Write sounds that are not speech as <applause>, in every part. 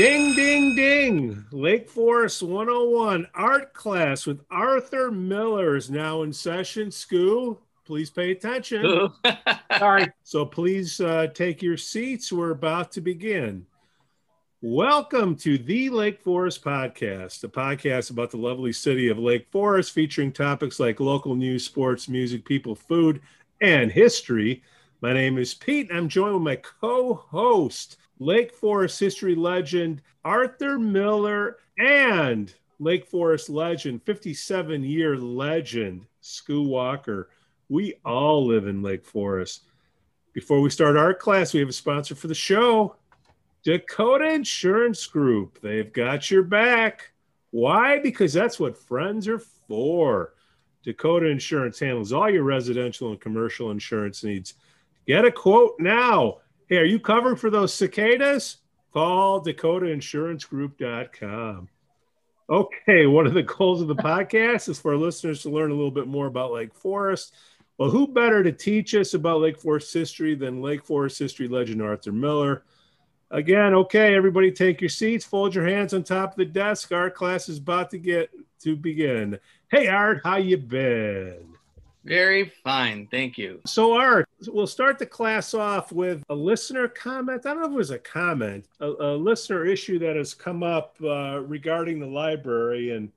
Ding, ding, ding. Lake Forest 101 art class with Arthur Miller is now in session. Skoo, please pay attention. <laughs> Sorry. So please uh, take your seats. We're about to begin. Welcome to the Lake Forest Podcast, a podcast about the lovely city of Lake Forest, featuring topics like local news, sports, music, people, food, and history. My name is Pete. And I'm joined with my co host, Lake Forest history legend Arthur Miller, and Lake Forest legend, 57 year legend, Skoo Walker. We all live in Lake Forest. Before we start our class, we have a sponsor for the show Dakota Insurance Group. They've got your back. Why? Because that's what friends are for. Dakota Insurance handles all your residential and commercial insurance needs. Get a quote now. Hey, are you covered for those cicadas? Call DakotaInsuranceGroup.com. Okay, one of the goals of the podcast is for our listeners to learn a little bit more about Lake Forest. Well, who better to teach us about Lake Forest history than Lake Forest history legend Arthur Miller? Again, okay, everybody take your seats, fold your hands on top of the desk. Our class is about to get to begin. Hey Art, how you been? Very fine, thank you. So Art, we'll start the class off with a listener comment. I don't know if it was a comment, a, a listener issue that has come up uh, regarding the library, and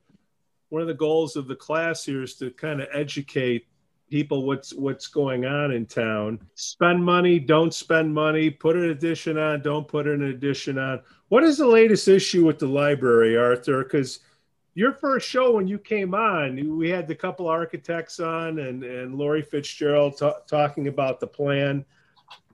one of the goals of the class here is to kind of educate people what's what's going on in town. Spend money, don't spend money, put an edition on, don't put an edition on. What is the latest issue with the library, Arthur? Because your first show when you came on, we had the couple architects on and and Lori Fitzgerald t- talking about the plan.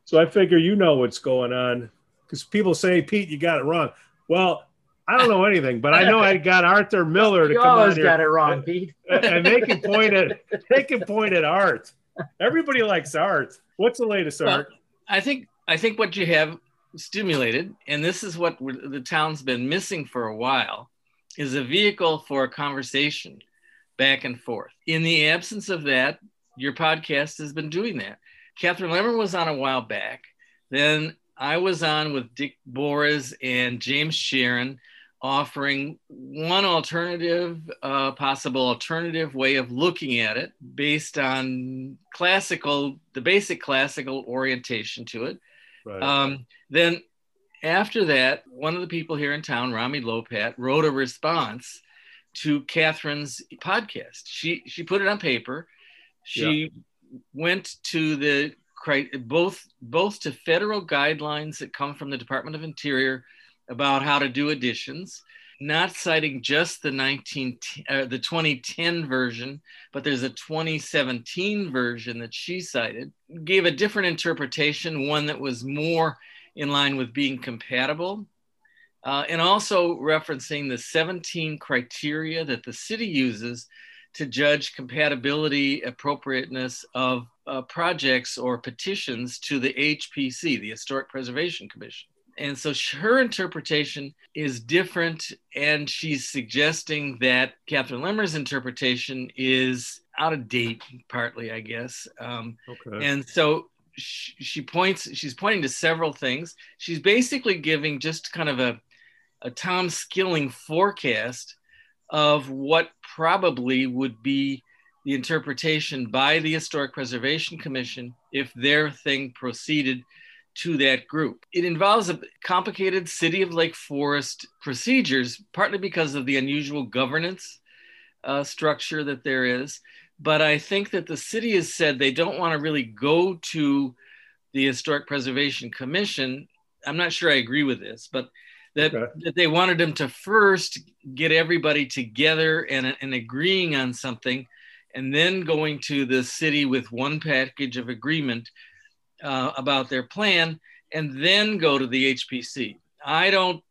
So I figure you know what's going on because people say, Pete, you got it wrong. Well, I don't know anything, but I know I got Arthur Miller to you come always on here. got it wrong, Pete. and they can point at they can point at art. Everybody likes art. What's the latest Well, art? I think I think what you have stimulated, and this is what the town's been missing for a while, is a vehicle for a conversation back and forth. In the absence of that, your podcast has been doing that. Catherine Lemmer was on a while back. Then I was on with Dick Bories and James Shearron, offering one alternative, uh, possible alternative way of looking at it based on classical, the basic classical orientation to it. Right. Um, then after that, one of the people here in town, Rami Lopat, wrote a response to Catherine's podcast. She she put it on paper. She went to the both both to federal guidelines that come from the Department of Interior about how to do additions, not citing just the 19 uh, the 2010 version, but there's a 2017 version that she cited. Gave a different interpretation, one that was more in line with being compatible. Uh, and also referencing the 17 criteria that the city uses to judge compatibility, appropriateness of uh, projects or petitions to the HPC, the Historic Preservation Commission. And so her interpretation is different, and she's suggesting that Catherine Lemmer's interpretation is out of date, partly, I guess. Um, okay. and so she, points, she's pointing to several things. She's basically giving just kind of a, a Tom Skilling forecast of what probably would be the interpretation by the Historic Preservation Commission if their thing proceeded to that group. It involves a complicated city of Lake Forest procedures, partly because of the unusual governance uh, structure that there is. But I think that the city has said they don't want to really go to the Historic Preservation Commission. I'm not sure I agree with this, but that, Okay. that they wanted them to first get everybody together and, and agreeing on something, and then going to the city with one package of agreement uh, about their plan, and then go to the HPC. I don't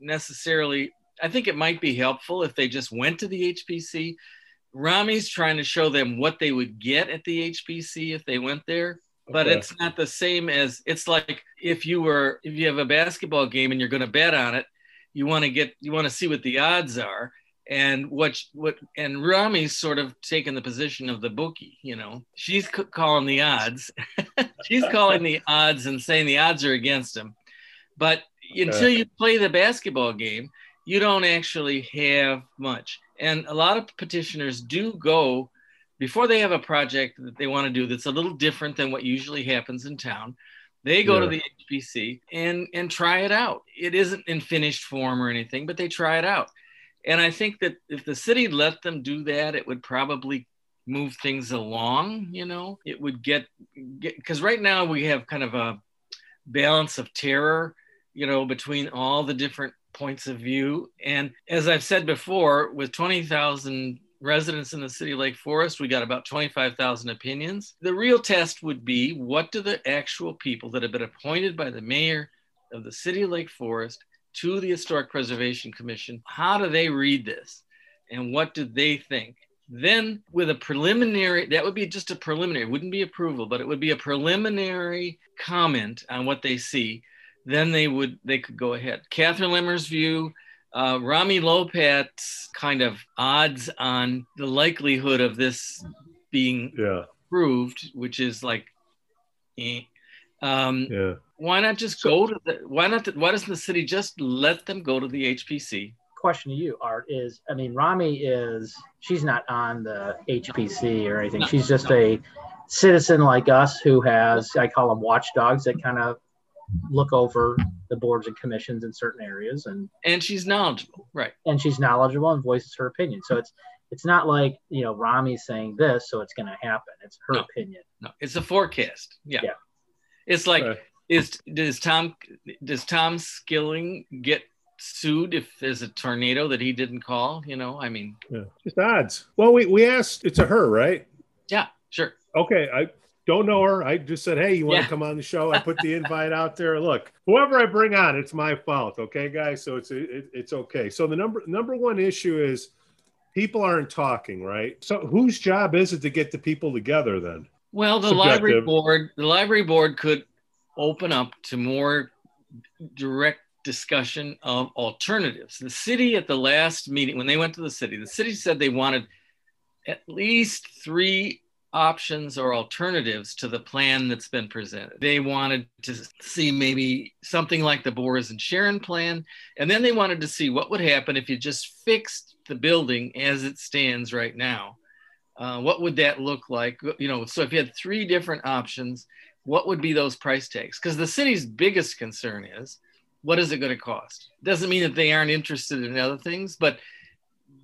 necessarily, I think it might be helpful if they just went to the HPC. Rami's trying to show them what they would get at the HPC if they went there but Okay. it's not the same as it's like if you were if you have a basketball game and you're going to bet on it you want to get you want to see what the odds are and what what and Rami's sort of taken the position of the bookie you know she's c- calling the odds <laughs> she's calling the odds and saying the odds are against him but until you play the basketball game, you don't actually have much. And a lot of petitioners do go before they have a project that they want to do that's a little different than what usually happens in town. They go yeah. to the HPC and and try it out. It isn't in finished form or anything, but they try it out. And I think that if the city let them do that, it would probably move things along. You know, it would get because right now we have kind of a balance of terror, you know, between all the different points of view. And as I've said before, with 20,000 residents in the city Lake Forest, we got about 25,000 opinions. The real test would be what do the actual people that have been appointed by the mayor of the city Lake Forest to the Historic Preservation Commission, how do they read this? And what do they think? Then, with a preliminary, that would be just a preliminary, wouldn't be approval, but it would be a preliminary comment on what they see. Then they would, they could go ahead. Catherine Lemmer's view, uh, Rami Lopat's kind of odds on the likelihood of this being yeah. approved, which is like, eh. um, yeah. Why not just so, go to the? Why not? The, why doesn't the city just let them go to the HPC? Question to you, Art, is I mean, Rami is she's not on the HPC or anything. No, she's just no. a citizen like us who has I call them watchdogs that kind of look over the boards and commissions in certain areas and and she's knowledgeable right. and she's knowledgeable and voices her opinion. So it's it's not like you know rami's saying this so it's going to happen. It's her no, opinion. No it's a forecast. Yeah, yeah. it's like right. is does tom does tom skilling get sued if there's a tornado that he didn't call you know? I mean yeah. just odds. Well we, we asked it's a her right? Yeah sure. Okay i don't know her. I just said, hey, you want yeah. to come on the show? I put the invite out there. Look, whoever I bring on, it's my fault. Okay, guys. So it's it, it's okay. So the number number one issue is people aren't talking, right? So whose job is it to get the people together then? Well, the Subjective. library board, the library board could open up to more direct discussion of alternatives. The city at the last meeting, when they went to the city, the city said they wanted at least three options or alternatives to the plan that's been presented. They wanted to see maybe something like the Bories and Shearron plan, and then they wanted to see what would happen if you just fixed the building as it stands right now. Uh, what would that look like? You know, so if you had three different options, what would be those price tags? Because the city's biggest concern is what is it going to cost? Doesn't mean that they aren't interested in other things, but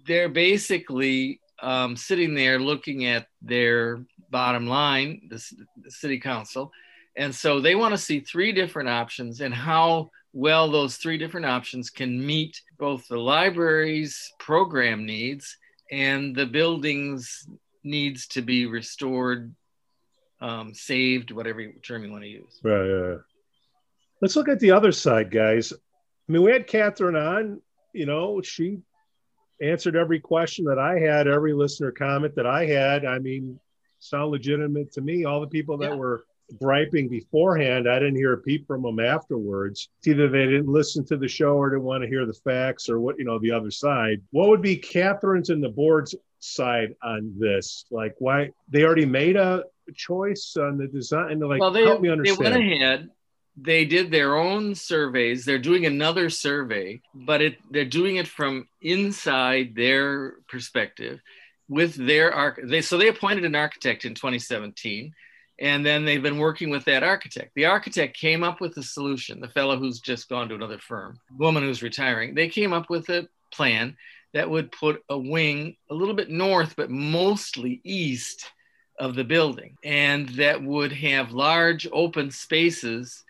they're basically um, sitting there looking at their bottom line, the, the city council. And so they want to see three different options and how well those three different options can meet both the library's program needs and the building's needs to be restored, um, saved, whatever term you want to use. Right, right. Let's look at the other side, guys. I mean, we had Catherine on. You know, she answered every question that I had, every listener comment that I had. I mean, sound legitimate to me. All the people that yeah. were griping beforehand, I didn't hear a peep from them afterwards. It's either they didn't listen to the show or didn't want to hear the facts or what, you know, the other side. What would be Catherine's and the board's side on this? Like, why they already made a choice on the design? And like, well, they, help me understand. They went ahead they did their own surveys. They're doing another survey, but it, they're doing it from inside their perspective with their arch. They, so they appointed an architect in 2017, and then they've been working with that architect. The architect came up with a solution. The fellow who's just gone to another firm, woman who's retiring, they came up with a plan that would put a wing a little bit north, but mostly east of the building, and that would have large open spaces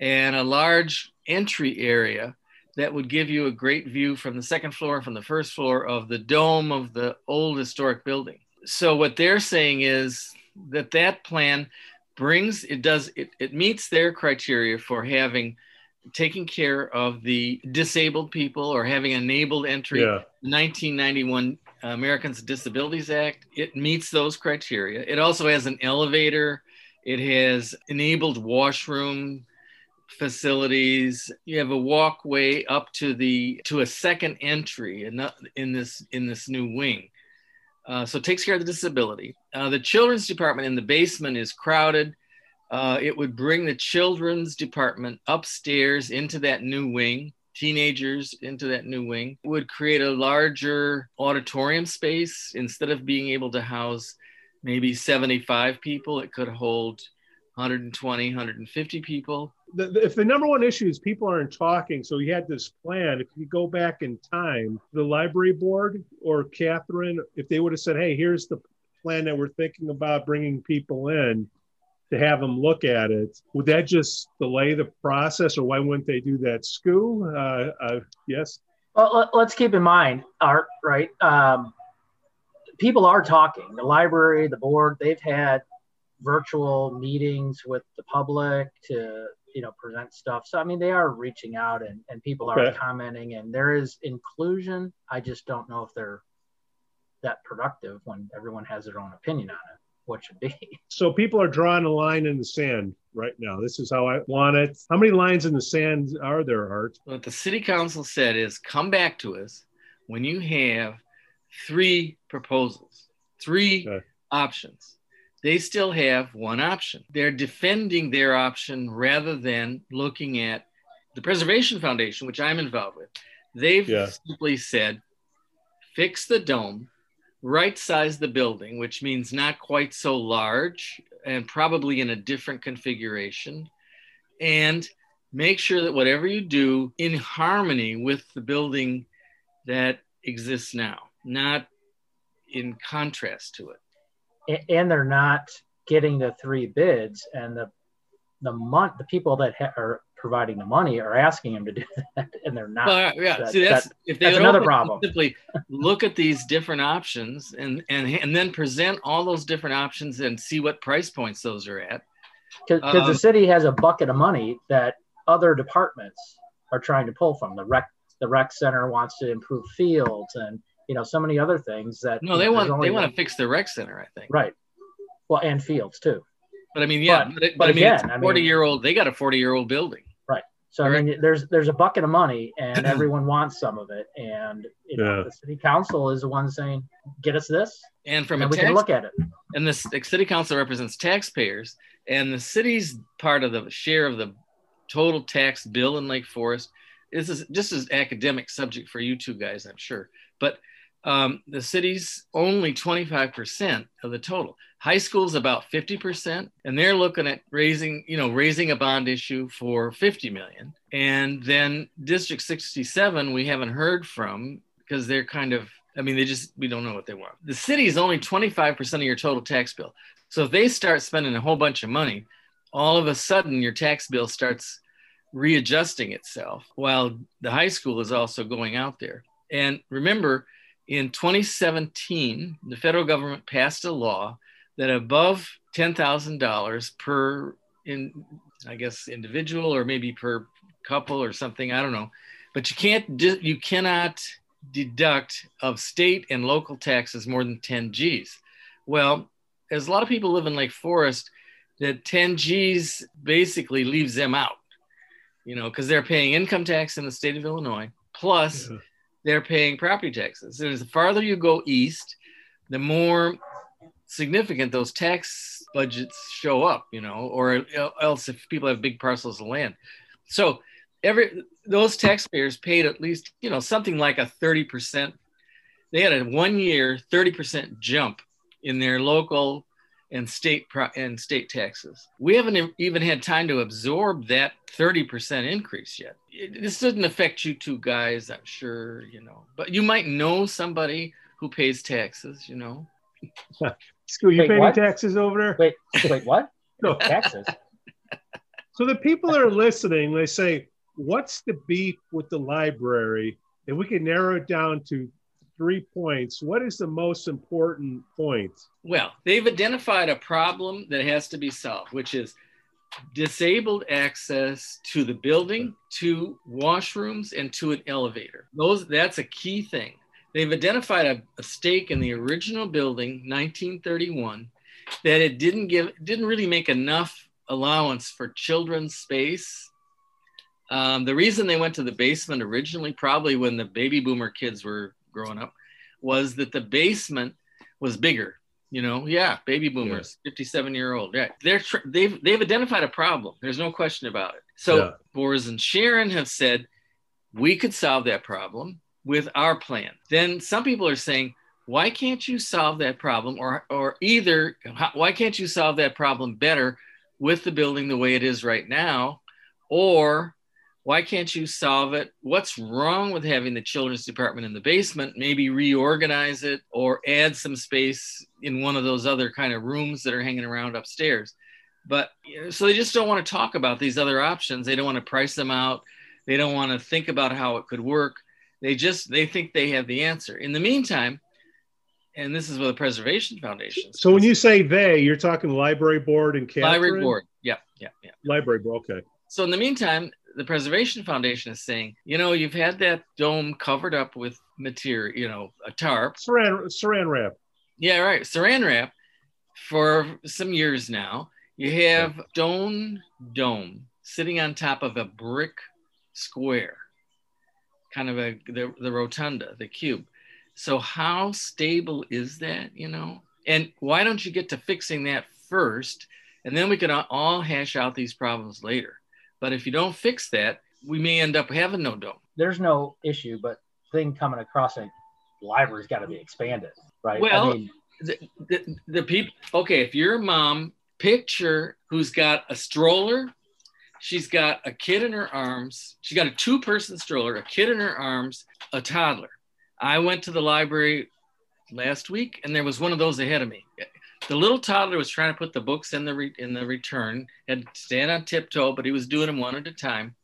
and a large entry area that would give you a great view from the second floor, and from the first floor of the dome of the old historic building. So what they're saying is that that plan brings it does it, it meets their criteria for having taking care of the disabled people or having enabled entry yeah. 1991 americans with disabilities act it meets those criteria it also has an elevator it has enabled washroom facilities. You have a walkway up to the to a second entry in, in this in this new wing. Uh, so takes care of the disability. Uh, the children's department in the basement is crowded. Uh, it would bring the children's department upstairs into that new wing, teenagers into that new wing, it would create a larger auditorium space. Instead of being able to house maybe 75 people, it could hold 120, 150 people. The, the, if the number one issue is people aren't talking, so he had this plan. If you go back in time, the library board or Catherine, if they would have said, "Hey, here's the plan that we're thinking about bringing people in," to have them look at it, would that just delay the process, or why wouldn't they do that? Skoo, uh, uh, yes. Well, let's keep in mind, Art, right? Um, people are talking. The library, the board, they've had virtual meetings with the public to you know present stuff. So i mean they are reaching out and, and people are commenting and there is inclusion. I just don't know if they're that productive when everyone has their own opinion on it. What should be. <laughs> So people are drawing a line in the sand right now. This is how i want it. How many lines in the sand are there art? What the city council said is come back to us when you have three proposals three okay. options they still have one option. They're defending their option rather than looking at the Preservation Foundation, which I'm involved with. They've yeah. simply said, fix the dome, right size the building, which means not quite so large and probably in a different configuration, and make sure that whatever you do in harmony with the building that exists now, not in contrast to it and they're not getting the three bids and the the month the people that ha- are providing the money are asking them to do <laughs> that and they're not. Well, yeah that, see that's that, if they that's another problem. <laughs> simply look at these different options and and and then present all those different options and see what price points those are at. Because um, the city has a bucket of money that other departments are trying to pull from. The rec the rec center wants to improve fields and you know so many other things that no they want they want to fix the rec center i think. Right. Well and fields too. But i mean yeah but, but, but, but I mean, again, it's 40 year old they got a 40 year old building. Right. So i mean there's there's a bucket of money and <clears throat> everyone wants some of it. And you know yeah. the city council is the one saying get us this. And from and a we tax, can look at it. and the city council represents taxpayers and the city's part of the share of the total tax bill in lake forest this is just as academic subject for you two guys i'm sure. But um, the city's only 25% of the total. High school's about 50%, and they're looking at raising, you know, raising a bond issue for 50 million. And then District 67, we haven't heard from because they're kind of, I mean, they just, we don't know what they want. The city is only 25% of your total tax bill. So if they start spending a whole bunch of money, all of a sudden your tax bill starts readjusting itself while the high school is also going out there. And remember, in 2017, the federal government passed a law that above $10,000 per, in, I guess, individual or maybe per couple or something, I don't know, but you can't, you cannot deduct of state and local taxes more than 10 G's. Well, as a lot of people live in Lake Forest, that 10 G's basically leaves them out, you know, because they're paying income tax in the state of Illinois, plus yeah they're paying property taxes. And the farther you go east, the more significant those tax budgets show up, you know, or else if people have big parcels of land. So every those taxpayers paid at least, you know, something like a 30%. They had a one year 30% jump in their local and state pro- and state taxes. We haven't even had time to absorb that 30% increase yet. It, this doesn't affect you two guys, I'm sure, you know, but you might know somebody who pays taxes, you know. <laughs> School, you wait, pay any taxes over there? Wait, wait, what? <laughs> no taxes. <laughs> So the people that are listening, they say, "What's the beef with the library?" And we can narrow it down to three points, what is the most important point? Well, they've identified a problem that has to be solved, which is disabled access to the building, to washrooms, and to an elevator. Those that's a key thing. They've identified a, a stake in the original building, 1931, that it didn't give didn't really make enough allowance for children's space. Um, the reason they went to the basement originally, probably when the baby boomer kids were growing up was that the basement was bigger You know, yeah, baby boomers, 57 year old. Yeah, they're tr- they've they've identified a problem. There's no question about it. So Yeah. Bories and Shearron have said we could solve that problem with our plan. Then some people are saying, why can't you solve that problem, or or either why can't you solve that problem better with the building the way it is right now, or why can't you solve it? What's wrong with having the children's department in the basement? Maybe reorganize it or add some space in one of those other kind of rooms that are hanging around upstairs. But uh, so they just don't want to talk about these other options. They don't want to price them out. They don't want to think about how it could work. They just they think they have the answer. In the meantime, and this is what the Preservation Foundation. So when you say they, you're talking library board and Catherine? library board, yeah, yeah, yeah. Library board. Okay. So in the meantime, the Preservation Foundation is saying, you know, you've had that dome covered up with material, you know, a tarp. Saran, saran wrap. Yeah, right. Saran wrap for some years now. You have stone dome sitting on top of a brick square, kind of a the, the rotunda, the cube. So how stable is that, you know? And why don't you get to fixing that first, and then we can all hash out these problems later. But if you don't fix that, we may end up having no dome. There's no issue, but thing coming across a library's got to be expanded, right? Well, I mean, the, the, the people okay if you're a mom picture who's got a stroller she's got a kid in her arms she's got a two person stroller a kid in her arms a toddler i went to the library last week and there was one of those ahead of me the little toddler was trying to put the books in the re, in the return had to stand on tiptoe but he was doing them one at a time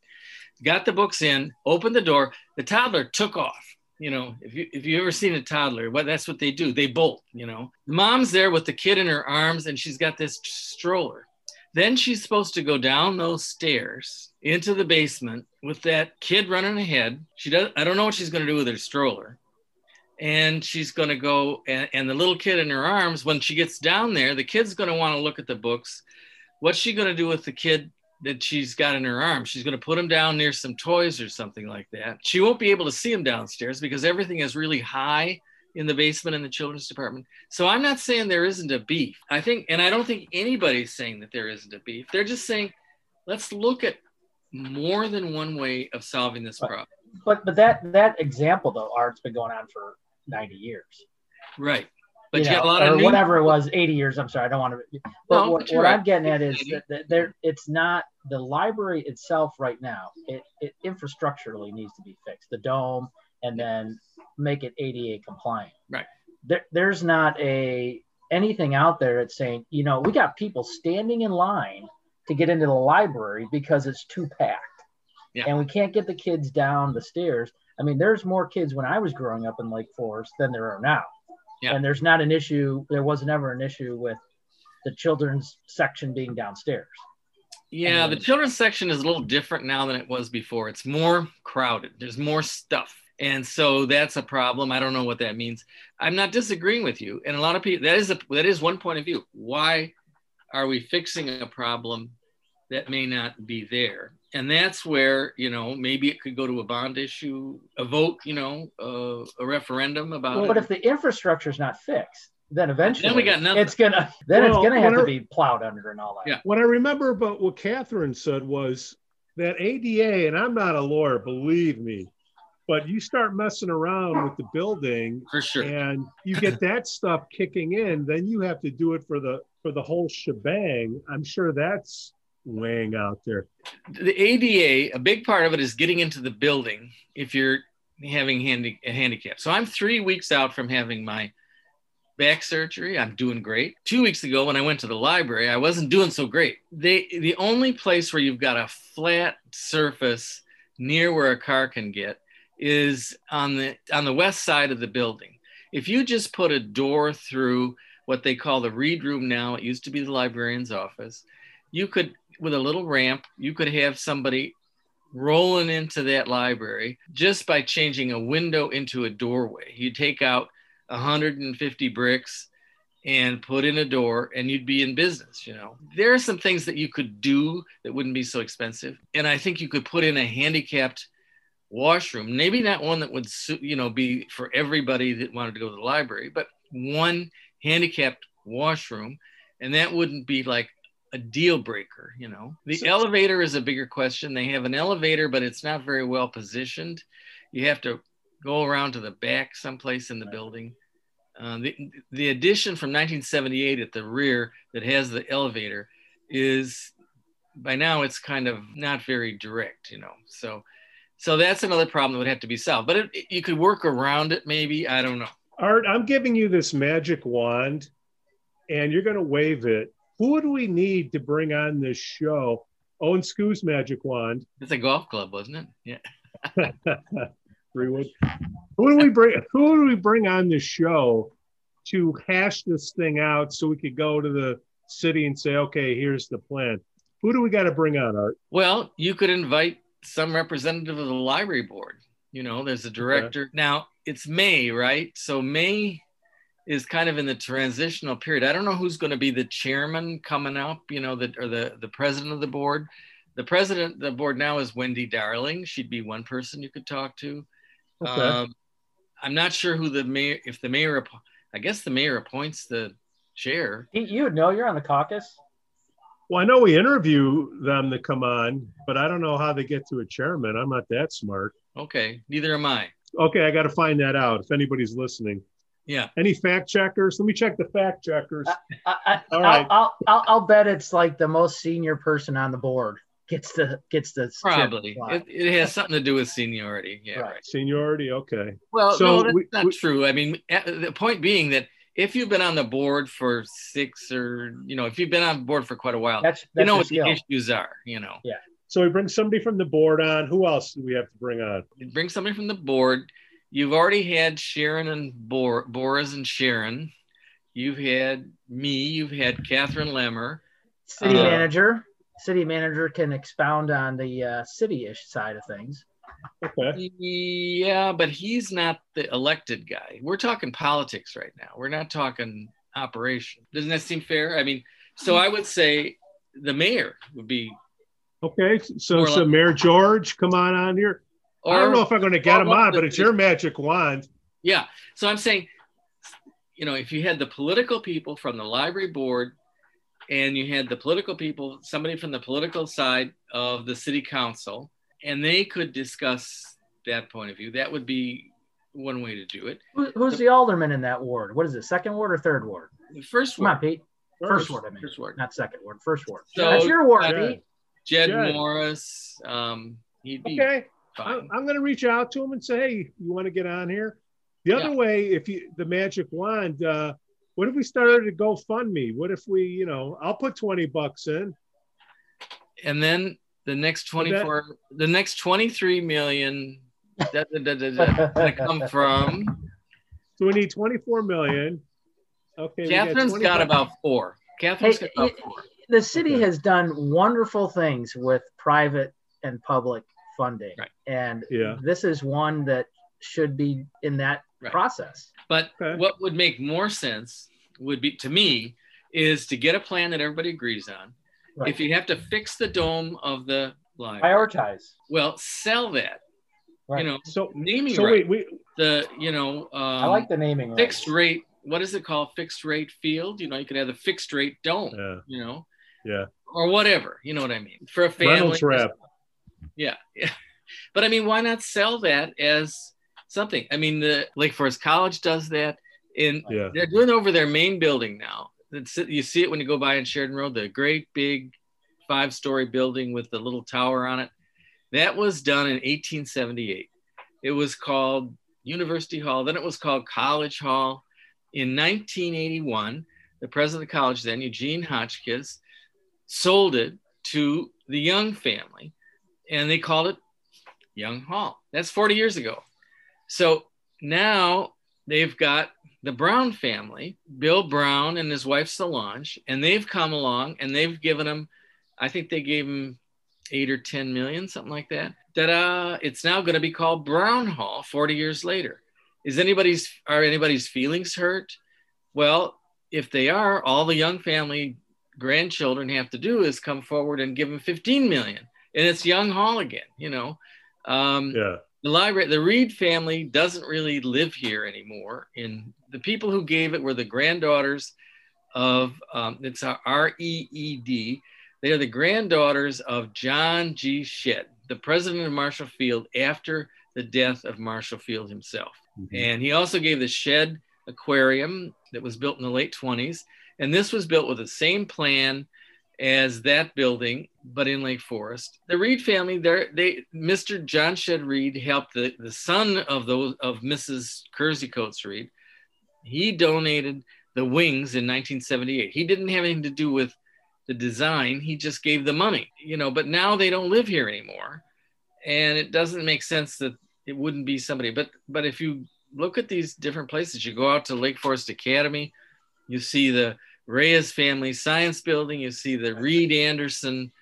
got the books in opened the door the toddler took off you know, if you if you ever seen a toddler, what that's what they do. They bolt, you know. The mom's there with the kid in her arms and she's got this stroller. Then she's supposed to go down those stairs into the basement with that kid running ahead. She does I don't know what she's going to do with her stroller. And she's going to go and, and the little kid in her arms when she gets down there, the kid's going to want to look at the books. What's she going to do with the kid that she's got in her arms. She's going to put him down near some toys or something like that. She won't be able to see him downstairs because everything is really high in the basement in the children's department. So I'm not saying there isn't a beef. I think, and I don't think anybody's saying that there isn't a beef. They're just saying, let's look at more than one way of solving this problem. but but that that example though, art's been going on for 90 years. Right. But you, you got a lot or of new, whatever it was, 80 years. I'm sorry, I don't want to. But No, what, what right. I'm getting at is that, that there, it's not the library itself right now. It, it infrastructurally needs to be fixed, the dome, and then make it ADA compliant. Right. There, there's not a anything out there that's saying, you know, we got people standing in line to get into the library because it's too packed. Yeah. And we can't get the kids down the stairs. I mean, there's more kids when I was growing up in Lake Forest than there are now. Yeah. And there's not an issue, there was never an issue with the children's section being downstairs. Yeah, the children's section is a little different now than it was before. It's more crowded. There's more stuff. And so that's a problem. I don't know what that means. I'm not disagreeing with you. And a lot of people that is a that is one point of view. Why are we fixing a problem that may not be there? And that's where, you know, maybe it could go to a bond issue, a vote, you know, uh, a referendum about Well, it. but if the infrastructure is not fixed, then eventually then we got nothing. it's gonna then Well, it's gonna have to be plowed under and all that. Yeah. What I remember about what Catherine said was that ADA, and I'm not a lawyer, believe me, but you start messing around with the building for sure. and you get <laughs> that stuff kicking in, then you have to do it for the for the whole shebang. I'm sure that's weighing out there. the ADA, a big part of it is getting into the building if you're having handy, a handicap. So I'm three weeks out from having my back surgery. I'm doing great. Two weeks ago, when I went to the library, I wasn't doing so great. They, the only place where you've got a flat surface near where a car can get is on the on the west side of the building. If you just put a door through what they call the read room now, it used to be the librarian's office, you could with a little ramp, you could have somebody rolling into that library just by changing a window into a doorway. You take out 150 bricks and put in a door and you'd be in business, you know. There are some things that you could do that wouldn't be so expensive. And I think you could put in a handicapped washroom, maybe not one that would you know, be for everybody that wanted to go to the library, but one handicapped washroom, and that wouldn't be like a deal breaker, you know. The So- elevator is a bigger question. They have an elevator, but it's not very well positioned. You have to go around to the back someplace in the building. Uh, the, the addition from 1978 at the rear that has the elevator is by now it's kind of not very direct, you know. So, so that's another problem that would have to be solved. But it, it- you could work around it, maybe. I don't know. Art, I'm giving you this magic wand and you're going to wave it. Who do we need to bring on this show? Owen Skoo's magic wand. It's a golf club, wasn't it? Yeah. <laughs> Rewood. Who do we bring? Who do we bring on this show to hash this thing out so we could go to the city and say, okay, here's the plan. Who do we got to bring on, Art? Well, you could invite some representative of the library board. You know, there's a director. Now it's May, right? So May is kind of in the transitional period. I don't know who's going to be the chairman coming up, you know, the, or the, the president of the board. The president of the board now is Wendy Darling. She'd be one person you could talk to. Okay. Um, I'm not sure who the mayor, if the mayor, I guess the mayor appoints the chair. You- You would know you're on the caucus. well, I know we interview them to come on, but I don't know how they get to a chairman. I'm not that smart. Okay, neither am I. Okay, I got to find that out if anybody's listening. Yeah. Any fact checkers? Let me check the fact checkers. I, I, All right. I'll, I'll, I'll, I'll bet it's like the most senior person on the board gets the gets the Probably. It, it has something to do with seniority. Yeah, Right. right. Seniority, okay. Well, So no, that's we- not we- true. I mean, uh, the point being that if you've been on the board for six or, you know, if you've been on board for quite a while, That's you know what skill. the issues are, you know. Yeah. So we bring somebody from the board on. Who else do we have to bring on? Bring somebody from the board. You've already had Shearron and Bor- Bories and Shearron. You've had me. You've had Catherine Lemmer. City Uh, manager. City manager can expound on the uh, city-ish side of things. Okay. Yeah, but he's not the elected guy. We're talking politics right now. We're not talking operation. Doesn't that seem fair? I mean, so I would say the mayor would be, Okay. So, so like- Mayor George, come on on here. Or I don't know if I'm going to get or him on, but it's your magic wand. yeah. So I'm saying, you know, if you had the political people from the library board, and you had the political people, somebody from the political side of the city council, and they could discuss that point of view. That would be one way to do it. Who, who's the alderman in that ward? What is it? Second ward or third ward? The first Come on, Pete. First ward, I mean. first ward. Not second ward. First ward. So- That's your ward, Yeah. Pete. Jed Jed. Morris, um, he'd be Okay. Fine. I'm, I'm going to reach out to him and say, hey, you want to get on here? The other Yeah. way, if you the magic wand, uh, what if we started a GoFundMe? What if we, you know, I'll put 20 bucks in. And then the next Would that- 24, the next 23 million da, da, da, da, da, gonna come <laughs> from So we need 24 million. Okay. we got got about four. Catherine's Hey, got about four. the city Okay. has done wonderful things with private and public funding. Right. And Yeah. this is one that should be in that Right. process. But Okay. what would make more sense would be to me is to get a plan that everybody agrees on. Right. If you have to fix the dome of the library, Prioritize. well, sell that. Right. You know, So, naming so right. wait, we, the you know um, I like the naming. rights. fixed rate. What is it called? Fixed rate field. You know, you could have the fixed rate dome. yeah, You know, yeah. or whatever. You know what I mean? For a family. Reynolds wrap. Yeah. yeah. <laughs> But I mean, why not sell that as something? I mean, the Lake Forest College does that. In Yeah. they're doing over their main building now. It's, you see it when you go by in Sheridan Road, the great big five-story building with the little tower on it. That was done in 1878. It was called University Hall. Then it was called College Hall. In 1981, the president of the college then, Eugene Hotchkiss, sold it to the Young family, and they called it Young Hall. That's 40 years ago. So now they've got the Brown family, Bill Brown and his wife Solange, and they've come along and they've given them, I think they gave them eight or 10 million, something like that. Ta-da! It's now going to be called Brown Hall 40 years later. Is anybody's, are anybody's feelings hurt? Well, if they are, all the Young family grandchildren have to do is come forward and give them 15 million and it's young hall again you know um, Yeah. the library the reed family doesn't really live here anymore and the people who gave it were the granddaughters of um, it's R E E D. They are the granddaughters of John G. Shedd, the president of Marshall Field after the death of Marshall Field himself. Mm-hmm. And he also gave the Shedd Aquarium that was built in the late 20s. And this was built with the same plan as that building, but in Lake Forest. The Reed family, there they Mr. John Shedd Reed helped the, the son of those of Mrs. Kersey Coates Reed. He donated the wings in 1978. He didn't have anything to do with the design. He just gave the money, you know, but now they don't live here anymore. And it doesn't make sense that it wouldn't be somebody. But but if you look at these different places, you go out to Lake Forest Academy, you see the Reyes Family Science Building. You see the Reed Anderson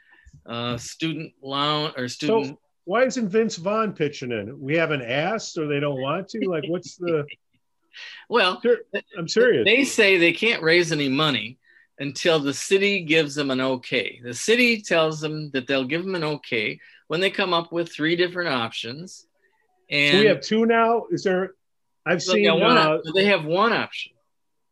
uh, student loan or student. So why isn't Vince Vaughn pitching in? We haven't asked, or they don't want to. Like, what's the? <laughs> well, I'm serious. They say they can't raise any money until the city gives them an okay. The city tells them that they'll give them an okay when they come up with three different options. And so we have two now. Is there? I've seen. One, uh, they have one option.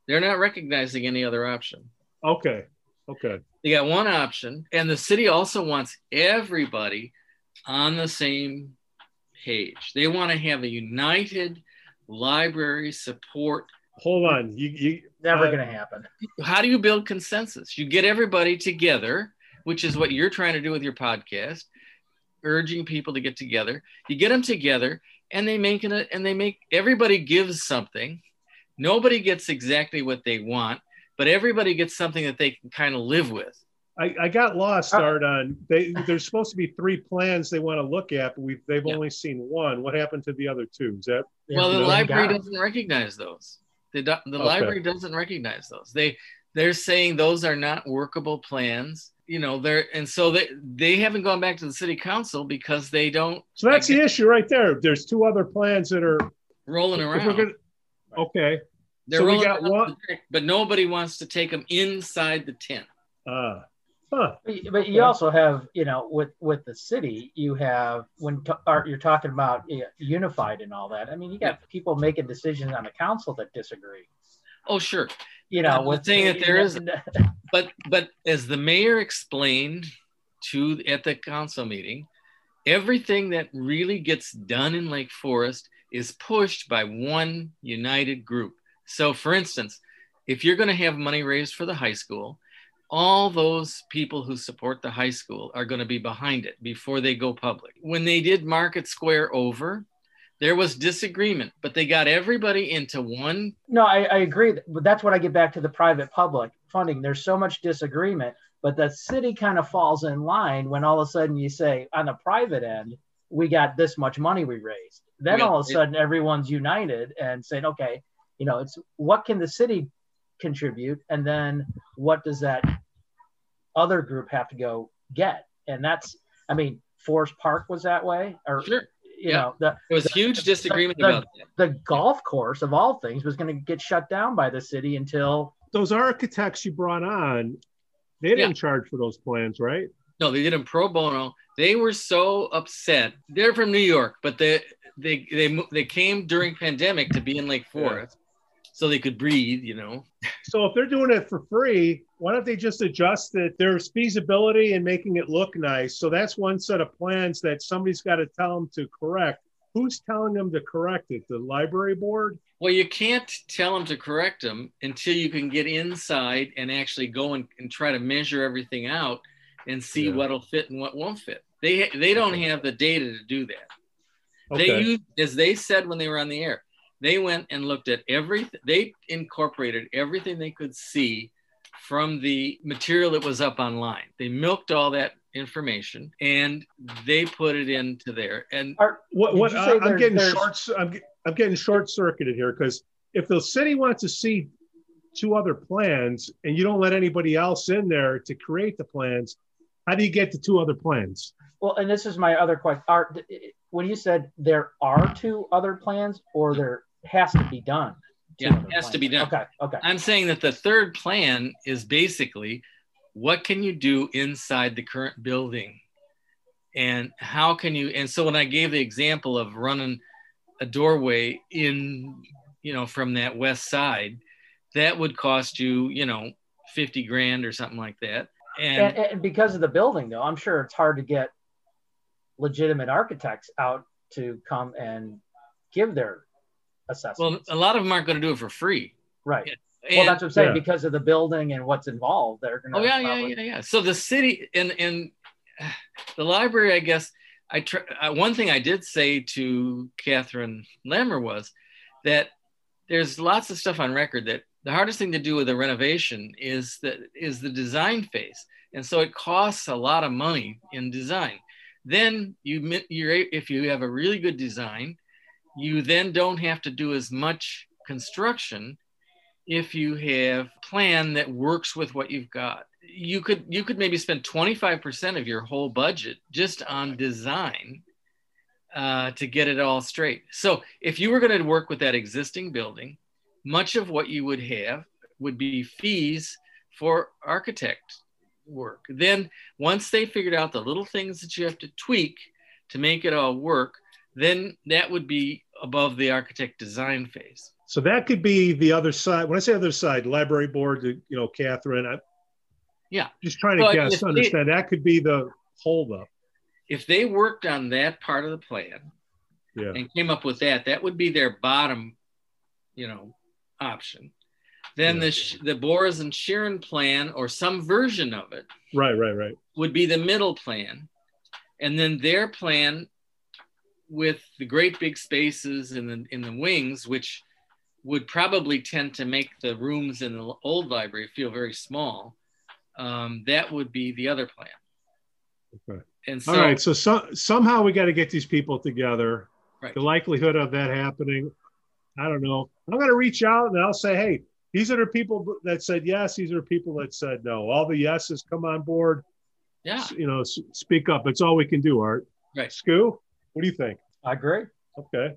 They're not recognizing any other option. Okay. Okay. They got one option, and the city also wants everybody on the same page. They want to have a united library support. Hold on, you, you never uh, going to happen. How do you build consensus? You get everybody together, which is what you're trying to do with your podcast, urging people to get together. You get them together, and they make it, and they make everybody gives something Nobody gets exactly what they want, but everybody gets something that they can kind of live with. I, I got lost, uh, Art, on they there's supposed to be three plans they want to look at, but we they've yeah. only seen one. What happened to the other two? Is that well the library doesn't recognize those. The, the okay. library doesn't recognize those. They they're saying those are not workable plans you know they're and so they they haven't gone back to the city council because they don't so that's the issue right there there's two other plans that are rolling around Okay. They're so we got one, but nobody wants to take them inside the tent. Uh, huh. But you also have, you know, with with the city, you have when t- you're talking about unified and all that. I mean, you got yeah. people making decisions on the council that disagree. Oh, sure. You know, I'm with saying that there is, <laughs> but but as the mayor explained to at the council meeting, everything that really gets done in Lake Forest is pushed by one united group. So, for instance, if you're going to have money raised for the high school, all those people who support the high school are going to be behind it before they go public. When they did Market Square over, there was disagreement, but they got everybody into one. No, I, I agree. But that's what I get back to the private public funding. There's so much disagreement, but the city kind of falls in line when all of a sudden you say on the private end, we got this much money we raised. Then all of a sudden everyone's united and saying, okay, you know, it's what can the city contribute, and then what does that other group have to go get? And that's, I mean, Forest Park was that way, or sure. you yeah. know, the, there was the, huge disagreement the, about that. The golf course of all things was going to get shut down by the city until those architects you brought on, they didn't yeah. charge for those plans, right? No, they did them pro bono. They were so upset. They're from New York, but they they they they came during pandemic to be in Lake Forest, yeah. So they could breathe. You know. So if they're doing it for free, why don't they just adjust that there's feasibility in making it look nice? So that's one set of plans that somebody's got to tell them to correct. Who's telling them to correct it? The library board? Well, you can't tell them to correct them until you can get inside and actually go and, and try to measure everything out and see yeah. what'll fit and what won't fit. They they don't have the data to do that. Okay. They used, as they said when they were on the air, they went and looked at everything. They incorporated everything they could see from the material that was up online. They milked all that information and they put it into there. And Are, what, what uh, I'm getting short. I'm, I'm getting short circuited here because if the city wants to see two other plans and you don't let anybody else in there to create the plans, how do you get the two other plans? Well, and this is my other question. Are when you said there are two other plans or there has to be done? Yeah, has plans? to be done. Okay, okay. I'm saying that the third plan is basically what can you do inside the current building? And how can you and so when I gave the example of running a doorway in, you know, from that west side, that would cost you, you know, 50 grand or something like that. And, And, and because of the building, though, I'm sure it's hard to get legitimate architects out to come and give their well, a lot of them aren't going to do it for free. right. And- well, that's what I'm saying. Yeah. Because of the building and what's involved, they're going to. Oh yeah, yeah, yeah, yeah. So the city and and <sighs> the library, I guess. I tr- uh, one thing I did say to Catherine Lemmer was that there's lots of stuff on record that the hardest thing to do with a renovation is that is the design phase, and so it costs a lot of money in design. Then you you're if you have a really good design, you then don't have to do as much construction if you have a plan that works with what you've got. You could you could maybe spend 25% of your whole budget just on design uh, to get it all straight. So if you were going to work with that existing building much of what you would have would be fees for architect work. Then once they figured out the little things that you have to tweak to make it all work then that would be above the architect design phase So that could be the other side. When I say other side, library board, you know, Catherine, I, Yeah. just trying to But guess, if they- understand that could be the holdup. if they worked on that part of the plan Yeah. and came up with that, that would be their bottom, you know, option. Then Yeah. the the Bories and Shearron plan or some version of it Right, right, right. would be the middle plan, and then their plan with the great big spaces in the in the wings, which would probably tend to make the rooms in the old library feel very small. Um, that would be the other plan. Okay. And so, All right. So, so somehow we got to get these people together. Right. The likelihood of that happening, I don't know. I'm going to reach out and I'll say, hey, these are the people that said yes. These are people that said no. All the yeses come on board. yeah, You know, speak up. It's all we can do, Art. Right. Skoo, what do you think? I agree. Okay.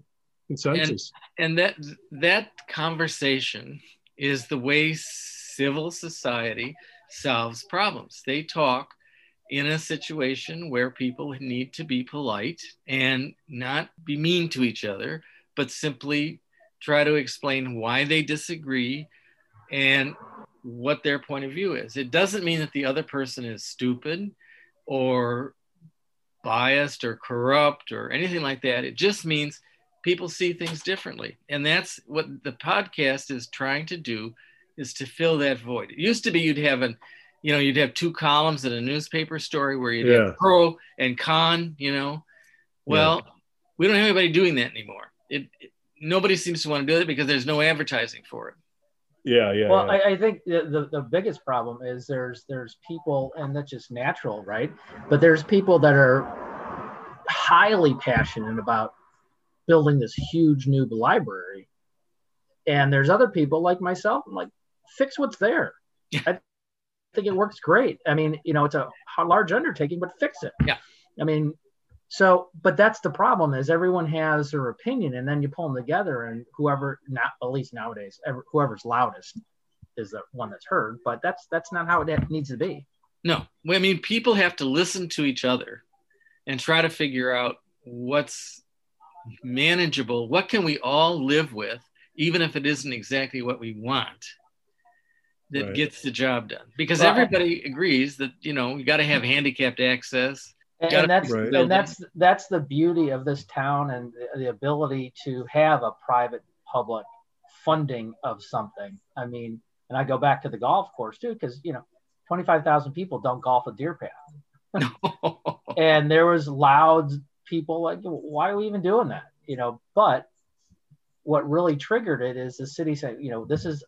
Consensus. and that that conversation is the way civil society solves problems they talk in a situation where people need to be polite and not be mean to each other but simply try to explain why they disagree and what their point of view is it doesn't mean that the other person is stupid or biased or corrupt or anything like that. It just means people see things differently. And that's what the podcast is trying to do is to fill that void. It used to be you'd have an you know you'd have two columns in a newspaper story where you'd Yeah. have pro and con you know. Well we don't have anybody doing that anymore. It, it- nobody seems to want to do it because there's no advertising for it yeah, yeah. Well, yeah. I, I think the, the, the biggest problem is there's there's people, and that's just natural, right? But there's people that are highly passionate about building this huge new library, and there's other people like myself, I'm like, fix what's there. I think it works great. I mean, you know, it's a large undertaking, but fix it. Yeah. I mean, so, but that's the problem is everyone has their opinion, and then you pull them together, and whoever, not at least nowadays, ever, whoever's loudest is the one that's heard. But that's that's not how it needs to be. no i mean people have to listen to each other and try to figure out what's manageable what can we all live with even if it isn't exactly what we want that Right. gets the job done because Well, I- everybody agrees that you know you got to have handicapped access And, that's Right. and that's that's the beauty of this town and the, the ability to have a private public funding of something. I mean, and I go back to the golf course too, because you know, twenty five thousand people don't golf a Deerpath. <laughs> and there was loud people like why are we even doing that you know but what really triggered it is the city said you know this is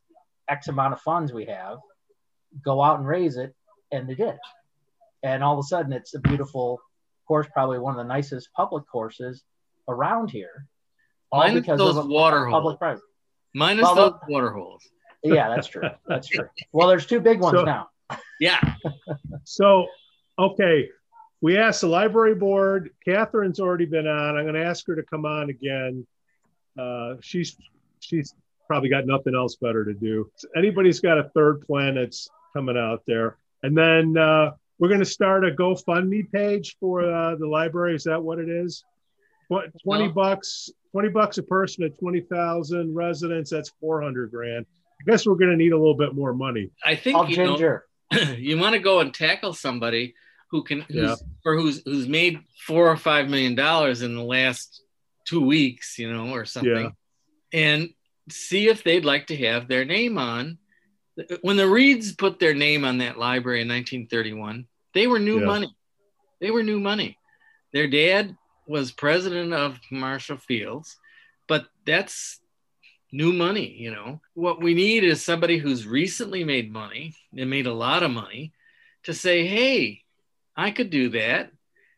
x amount of funds we have go out and raise it and they did and all of a sudden it's a beautiful course probably one of the nicest public courses around here. All minus because those of a water holes. public private. Minus Well, those water holes. Yeah that's true. That's true. Well there's two big ones So- now. Yeah. <laughs> So, okay, we asked the library board. Catherine's already been on. I'm going to ask her to come on again. Uh, she's she's probably got nothing else better to do. Anybody's got a third plan that's coming out there, and then uh, we're going to start a GoFundMe page for uh, the library. Is that what it is? What twenty No. bucks? Twenty bucks a person at twenty thousand residents. That's four hundred grand. I guess we're going to need a little bit more money. I think All you know, <clears throat> you want to go and tackle somebody who can who's, Yeah. for who's who's made four or five million dollars in the last two weeks, you know, or something, yeah. and see if they'd like to have their name on. When the Reeds put their name on that library in 1931, they were new Yeah. money. They were new money. Their dad was president of Marshall Fields, but that's new money, you know. What we need is somebody who's recently made money and made a lot of money to say, "Hey, I could do that.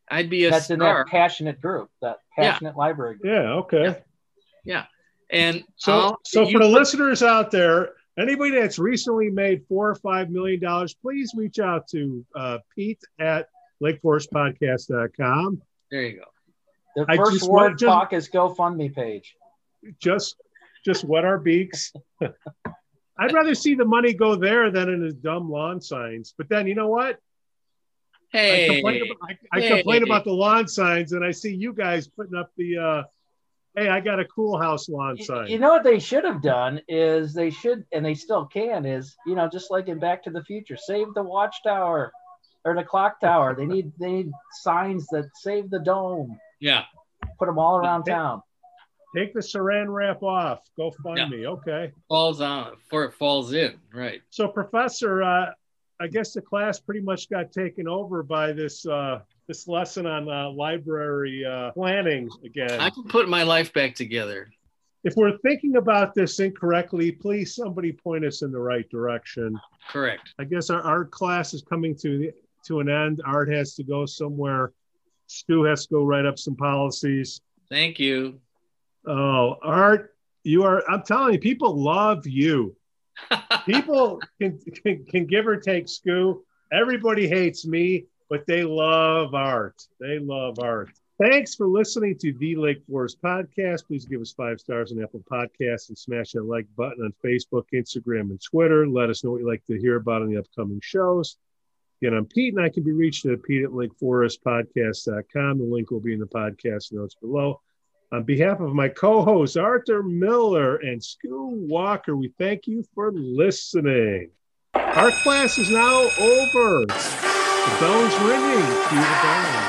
I'd be a That's in that passionate group, that Yeah. passionate library group. Yeah. Okay. Yeah. And So, I'll- so for the listeners out there, anybody that's recently made four or five million dollars, please reach out to uh, Pete at LakeForestPodcast.com. there you go. The I first word want- just- talk is GoFundMe page. Just, just wet our beaks. <laughs> I'd rather see the money go there than in his dumb lawn signs. But then you know what? I Hey, complain, about, I, I Hey. complain about the lawn signs, and I see you guys putting up the, uh, "Hey, I got a cool house lawn sign." you know what they should have done is they should, and they still can, is you know just like in Back to the Future, save the watchtower or the clock tower. They need they need signs that save the dome. yeah, Put them all around Yeah. town. Take the saran wrap off. Go fund Yeah. me. Okay. falls on before it falls in, right? So, Professor, uh, I guess the class pretty much got taken over by this uh, this lesson on uh, library uh, planning again. I can put my life back together. if we're thinking about this incorrectly, please somebody point us in the right direction. Correct. I guess our art class is coming to the, to an end. Art has to go somewhere. Stu has to go write up some policies. Thank you. Oh, Art, you are. I'm telling you, people love you. <laughs> People can, can, can give or take Skoo. Everybody hates me, but they love art. They love art. Thanks for listening to the Lake Forest podcast. Please give us five stars on Apple Podcasts and smash that like button on Facebook, Instagram, and Twitter. Let us know what you'd like to hear about on the upcoming shows. Again, I'm Pete, and I can be reached at Pete at lakeforestpodcast.com. The link will be in the podcast notes below. On behalf of my co hosts, Arthur Miller and Skoo Walker, we thank you for listening. Our class is now over. The bell ringing. Bell.